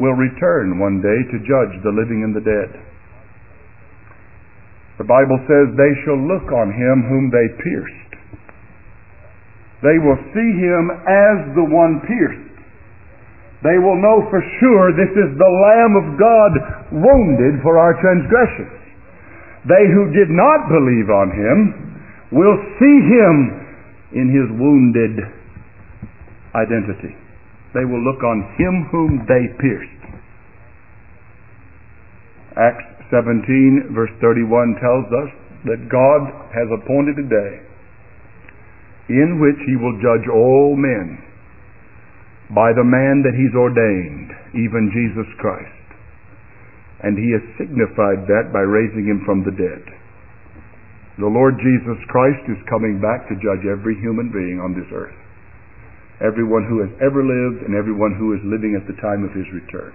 will return one day to judge the living and the dead. The Bible says, They shall look on him whom they pierced. They will see him as the one pierced. They will know for sure this is the Lamb of God wounded for our transgressions. They who did not believe on him will see him in his wounded identity. They will look on him whom they pierced. Acts 17, verse 31 tells us that God has appointed a day in which he will judge all men by the man that he's ordained, even Jesus Christ. And he has signified that by raising him from the dead. The Lord Jesus Christ is coming back to judge every human being on this earth. Everyone who has ever lived and everyone who is living at the time of his return.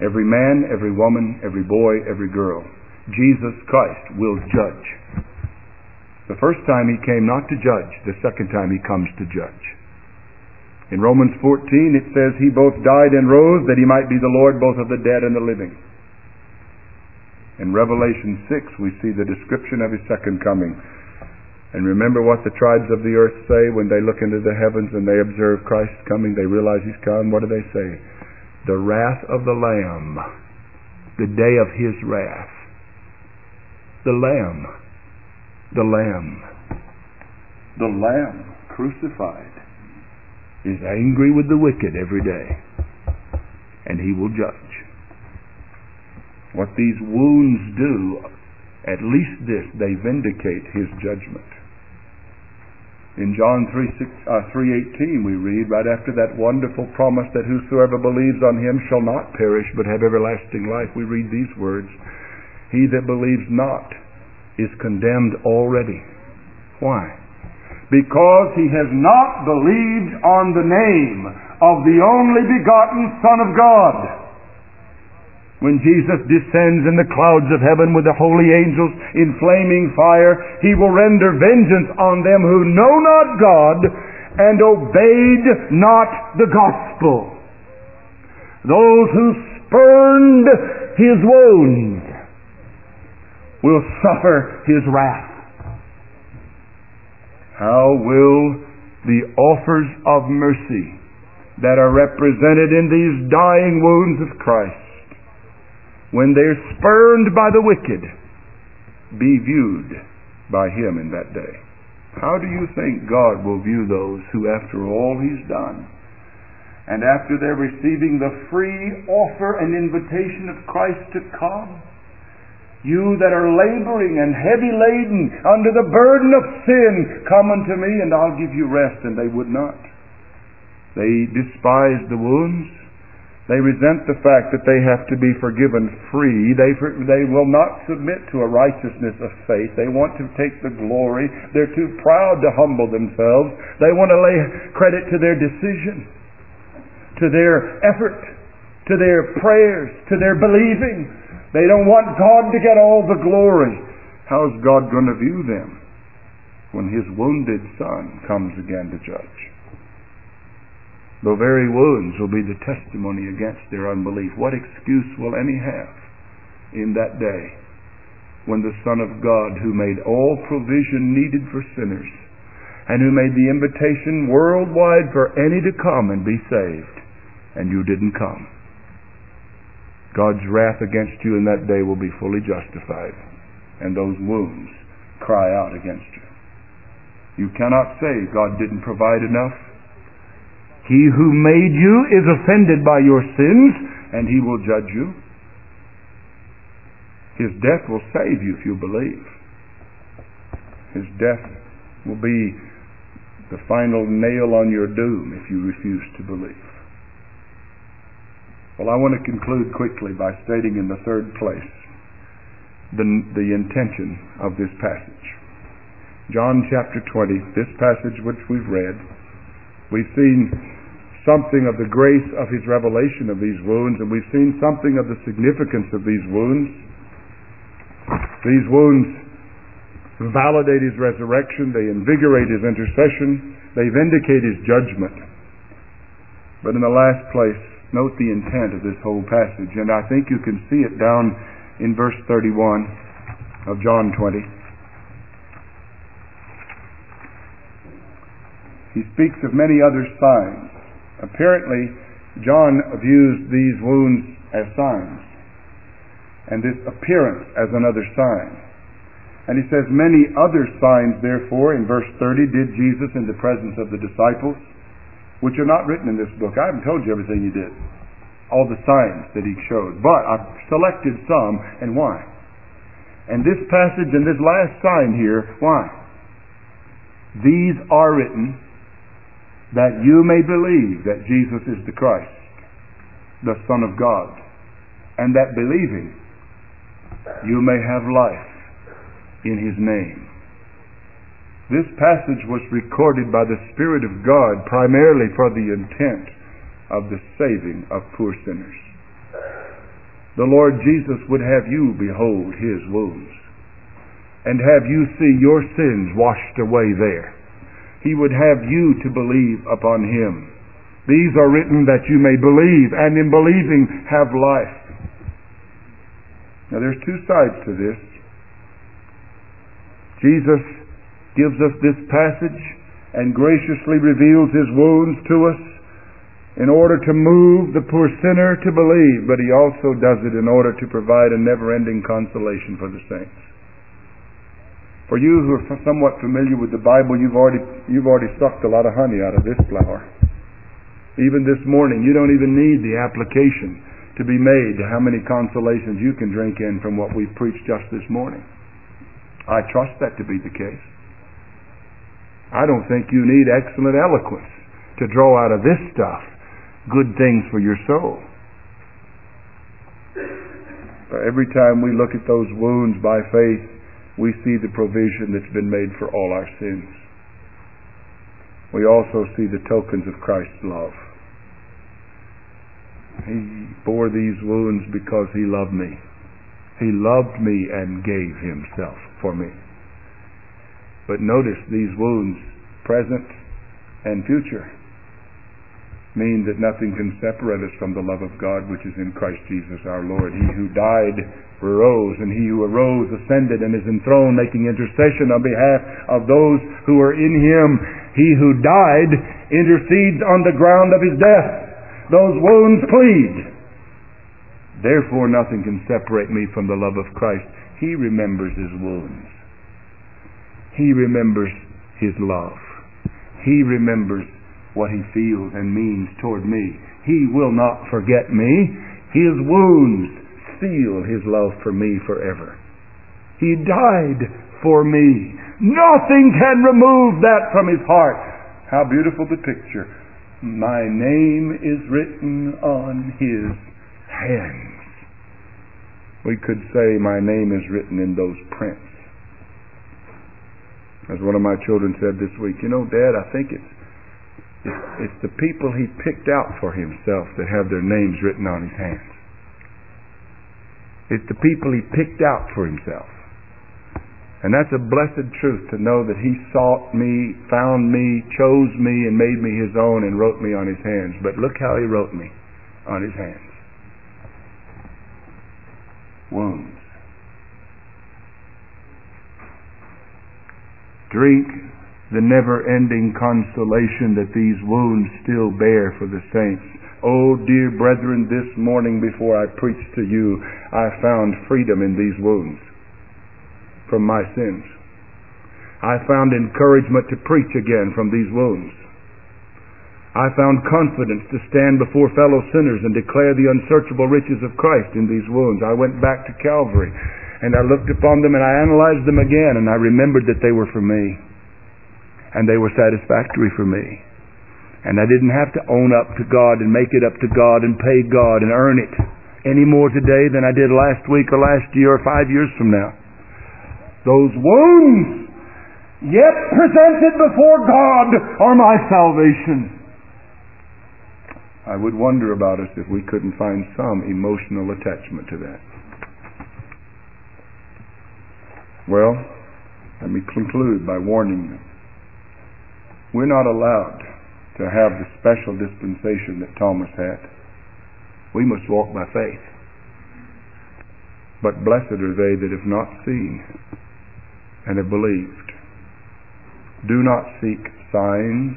Every man, every woman, every boy, every girl. Jesus Christ will judge the first time he came not to judge, the second time he comes to judge. In Romans 14 it says, He both died and rose that he might be the Lord both of the dead and the living. In Revelation 6 we see the description of his second coming. And remember what the tribes of the earth say when they look into the heavens and they observe Christ coming, they realize he's come. What do they say? The wrath of the Lamb, the day of his wrath. The Lamb the Lamb. The Lamb crucified is angry with the wicked every day, and he will judge. What these wounds do, at least this, they vindicate his judgment. In John 3, 6, uh, 3.18 we read, right after that wonderful promise that whosoever believes on him shall not perish but have everlasting life, we read these words, He that believes not is condemned already. Why? Because he has not believed on the name of the only begotten Son of God. When Jesus descends in the clouds of heaven with the holy angels in flaming fire, he will render vengeance on them who know not God and obeyed not the gospel. Those who spurned his wounds will suffer his wrath. How will the offers of mercy that are represented in these dying wounds of Christ when they're spurned by the wicked, be viewed by him in that day. How do you think God will view those who, after all he's done, and after they're receiving the free offer and invitation of Christ to come, you that are laboring and heavy laden under the burden of sin, come unto me and I'll give you rest. And they would not. They despised the wounds. They resent the fact that they have to be forgiven free. They, they will not submit to a righteousness of faith. They want to take the glory. They're too proud to humble themselves. They want to lay credit to their decision, to their effort, to their prayers, to their believing. They don't want God to get all the glory. How's God going to view them when His wounded Son comes again to judge? The very wounds will be the testimony against their unbelief. What excuse will any have in that day when the Son of God, who made all provision needed for sinners, and who made the invitation worldwide for any to come and be saved, and you didn't come? God's wrath against you in that day will be fully justified, and those wounds cry out against you. You cannot say God didn't provide enough. He who made you is offended by your sins, and he will judge you. His death will save you if you believe. His death will be the final nail on your doom if you refuse to believe. Well, I want to conclude quickly by stating in the third place the, the intention of this passage. John chapter 20, this passage which we've read, we've seen something of the grace of his revelation of these wounds, and we've seen something of the significance of these wounds. These wounds validate his resurrection, they invigorate his intercession, they vindicate his judgment. But in the last place, note the intent of this whole passage, and I think you can see it down in verse 31 of John 20. He speaks of many other signs Apparently, John views these wounds as signs, and this appearance as another sign. And he says, Many other signs, therefore, in verse 30, did Jesus in the presence of the disciples, which are not written in this book. I haven't told you everything he did, all the signs that he showed, but I've selected some, and why? And this passage and this last sign here, why? These are written that you may believe that Jesus is the Christ, the Son of God, and that believing you may have life in His name. This passage was recorded by the Spirit of God primarily for the intent of the saving of poor sinners. The Lord Jesus would have you behold His wounds and have you see your sins washed away there he would have you to believe upon him. These are written that you may believe, and in believing have life. Now there's two sides to this. Jesus gives us this passage and graciously reveals his wounds to us in order to move the poor sinner to believe, but he also does it in order to provide a never ending consolation for the saints. For you who are somewhat familiar with the Bible, you've already, you've already sucked a lot of honey out of this flower. Even this morning, you don't even need the application to be made to how many consolations you can drink in from what we've preached just this morning. I trust that to be the case. I don't think you need excellent eloquence to draw out of this stuff good things for your soul. But every time we look at those wounds by faith, we see the provision that's been made for all our sins. We also see the tokens of Christ's love. He bore these wounds because he loved me. He loved me and gave himself for me. But notice these wounds, present and future, mean that nothing can separate us from the love of God which is in Christ Jesus our Lord. He who died arose, and he who arose ascended and is enthroned, making intercession on behalf of those who are in him. He who died intercedes on the ground of his death. Those wounds plead. Therefore, nothing can separate me from the love of Christ. He remembers his wounds. He remembers His love. He remembers what He feels and means toward me. He will not forget me. His wounds seal His love for me forever. He died for me. Nothing can remove that from His heart. How beautiful the picture. My name is written on His hands. We could say, My name is written in those prints. As one of my children said this week, you know, Dad, I think it's, it's, it's the people he picked out for himself that have their names written on his hands. It's the people he picked out for himself. And that's a blessed truth to know that he sought me, found me, chose me, and made me his own and wrote me on his hands. But look how he wrote me on his hands. Wounds. Drink the never ending consolation that these wounds still bear for the saints. Oh, dear brethren, this morning before I preached to you, I found freedom in these wounds from my sins. I found encouragement to preach again from these wounds. I found confidence to stand before fellow sinners and declare the unsearchable riches of Christ in these wounds. I went back to Calvary and I looked upon them and I analyzed them again and I remembered that they were for me. And they were satisfactory for me. And I didn't have to own up to God and make it up to God and pay God and earn it any more today than I did last week or last year or five years from now. Those wounds yet presented before God are my salvation. I would wonder about us if we couldn't find some emotional attachment to that. Well, let me conclude by warning you. We're not allowed to have the special dispensation that Thomas had. We must walk by faith. But blessed are they that have not seen and have believed. Do not seek signs.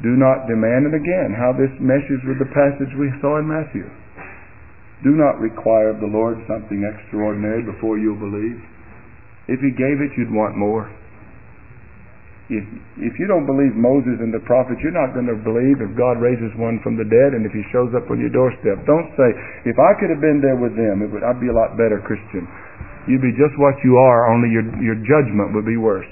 Do not demand, and again, how this meshes with the passage we saw in Matthew. Do not require of the Lord something extraordinary before you'll believe. If He gave it, you'd want more. If, if you don't believe Moses and the prophets, you're not going to believe if God raises one from the dead and if He shows up on your doorstep. Don't say, if I could have been there with them, would, I'd be a lot better Christian. You'd be just what you are, only your, your judgment would be worse.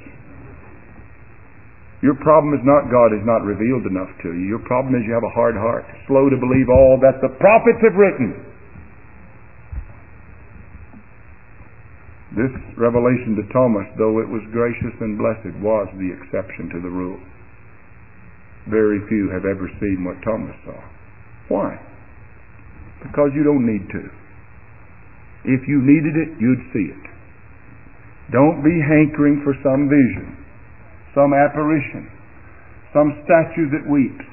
Your problem is not God is not revealed enough to you. Your problem is you have a hard heart, slow to believe all that the prophets have written. This revelation to Thomas, though it was gracious and blessed, was the exception to the rule. Very few have ever seen what Thomas saw. Why? Because you don't need to. If you needed it, you'd see it. Don't be hankering for some vision, some apparition, some statue that weeps,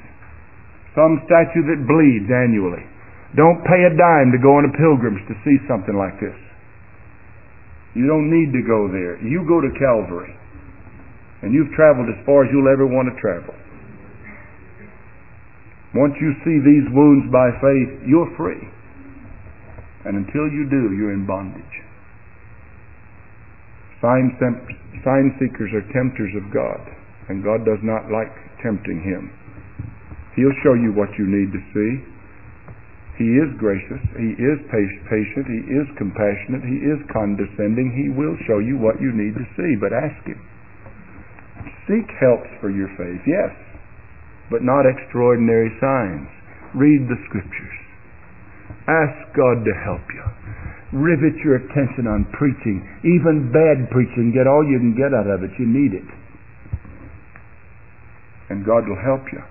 some statue that bleeds annually. Don't pay a dime to go on a pilgrimage to see something like this. You don't need to go there. You go to Calvary. And you've traveled as far as you'll ever want to travel. Once you see these wounds by faith, you're free. And until you do, you're in bondage. Sign, seekers are tempters of God, and God does not like tempting him. He'll show you what you need to see. He is gracious. He is patient. He is compassionate. He is condescending. He will show you what you need to see, but ask Him. Seek helps for your faith, yes, but not extraordinary signs. Read the scriptures. Ask God to help you. Rivet your attention on preaching, even bad preaching. Get all you can get out of it. You need it. And God will help you.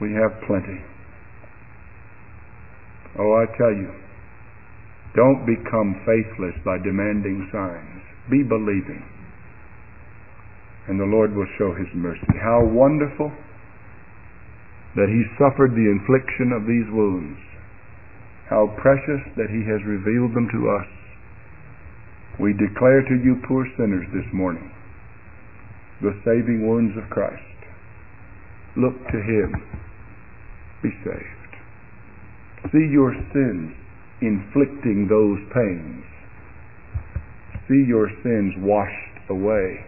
We have plenty. Oh, I tell you, don't become faithless by demanding signs. Be believing. And the Lord will show His mercy. How wonderful that He suffered the infliction of these wounds. How precious that He has revealed them to us. We declare to you, poor sinners, this morning, the saving wounds of Christ. Look to Him. Be saved. See your sins inflicting those pains. See your sins washed away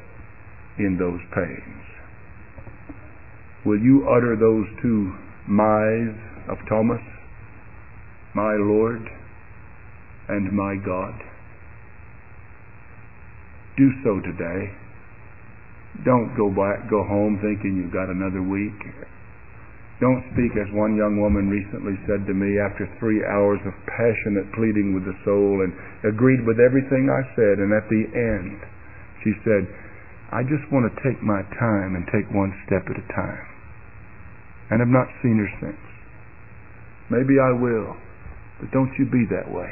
in those pains. Will you utter those two my's of Thomas? My Lord and my God. Do so today. Don't go back, go home thinking you've got another week don't speak as one young woman recently said to me after three hours of passionate pleading with the soul and agreed with everything I said. And at the end, she said, I just want to take my time and take one step at a time. And I've not seen her since. Maybe I will, but don't you be that way.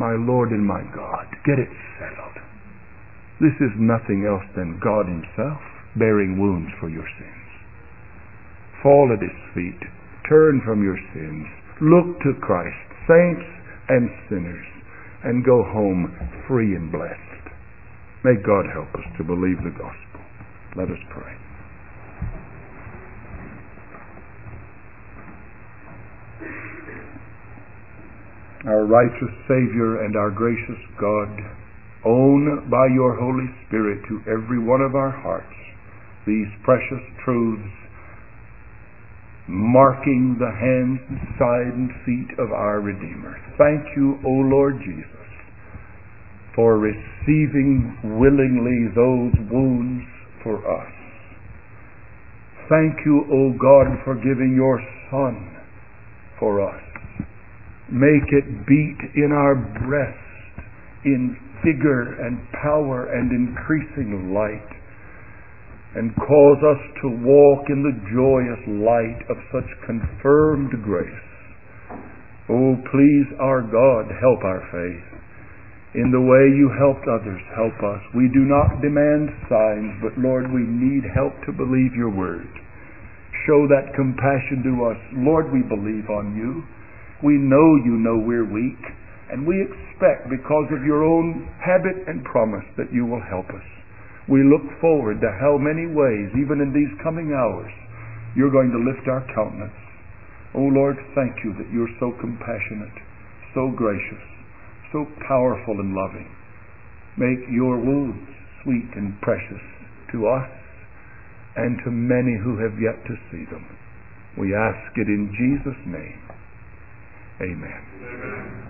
My Lord and my God, get it settled. This is nothing else than God Himself bearing wounds for your sins. Fall at his feet. Turn from your sins. Look to Christ, saints and sinners, and go home free and blessed. May God help us to believe the gospel. Let us pray. Our righteous Savior and our gracious God, own by your Holy Spirit to every one of our hearts these precious truths, marking the hands, and side, and feet of our Redeemer. Thank you, O Lord Jesus, for receiving willingly those wounds for us. Thank you, O God, for giving your Son for us. Make it beat in our breast in vigor and power and increasing light and cause us to walk in the joyous light of such confirmed grace. Oh, please, our God, help our faith. In the way you helped others, help us. We do not demand signs, but Lord, we need help to believe your word. Show that compassion to us. Lord, we believe on you. We know you know we're weak, and we expect, because of your own habit and promise, that you will help us we look forward to how many ways, even in these coming hours, you're going to lift our countenance. Oh Lord, thank you that you're so compassionate, so gracious, so powerful and loving. Make your wounds sweet and precious to us and to many who have yet to see them. We ask it in Jesus' name. Amen. Amen.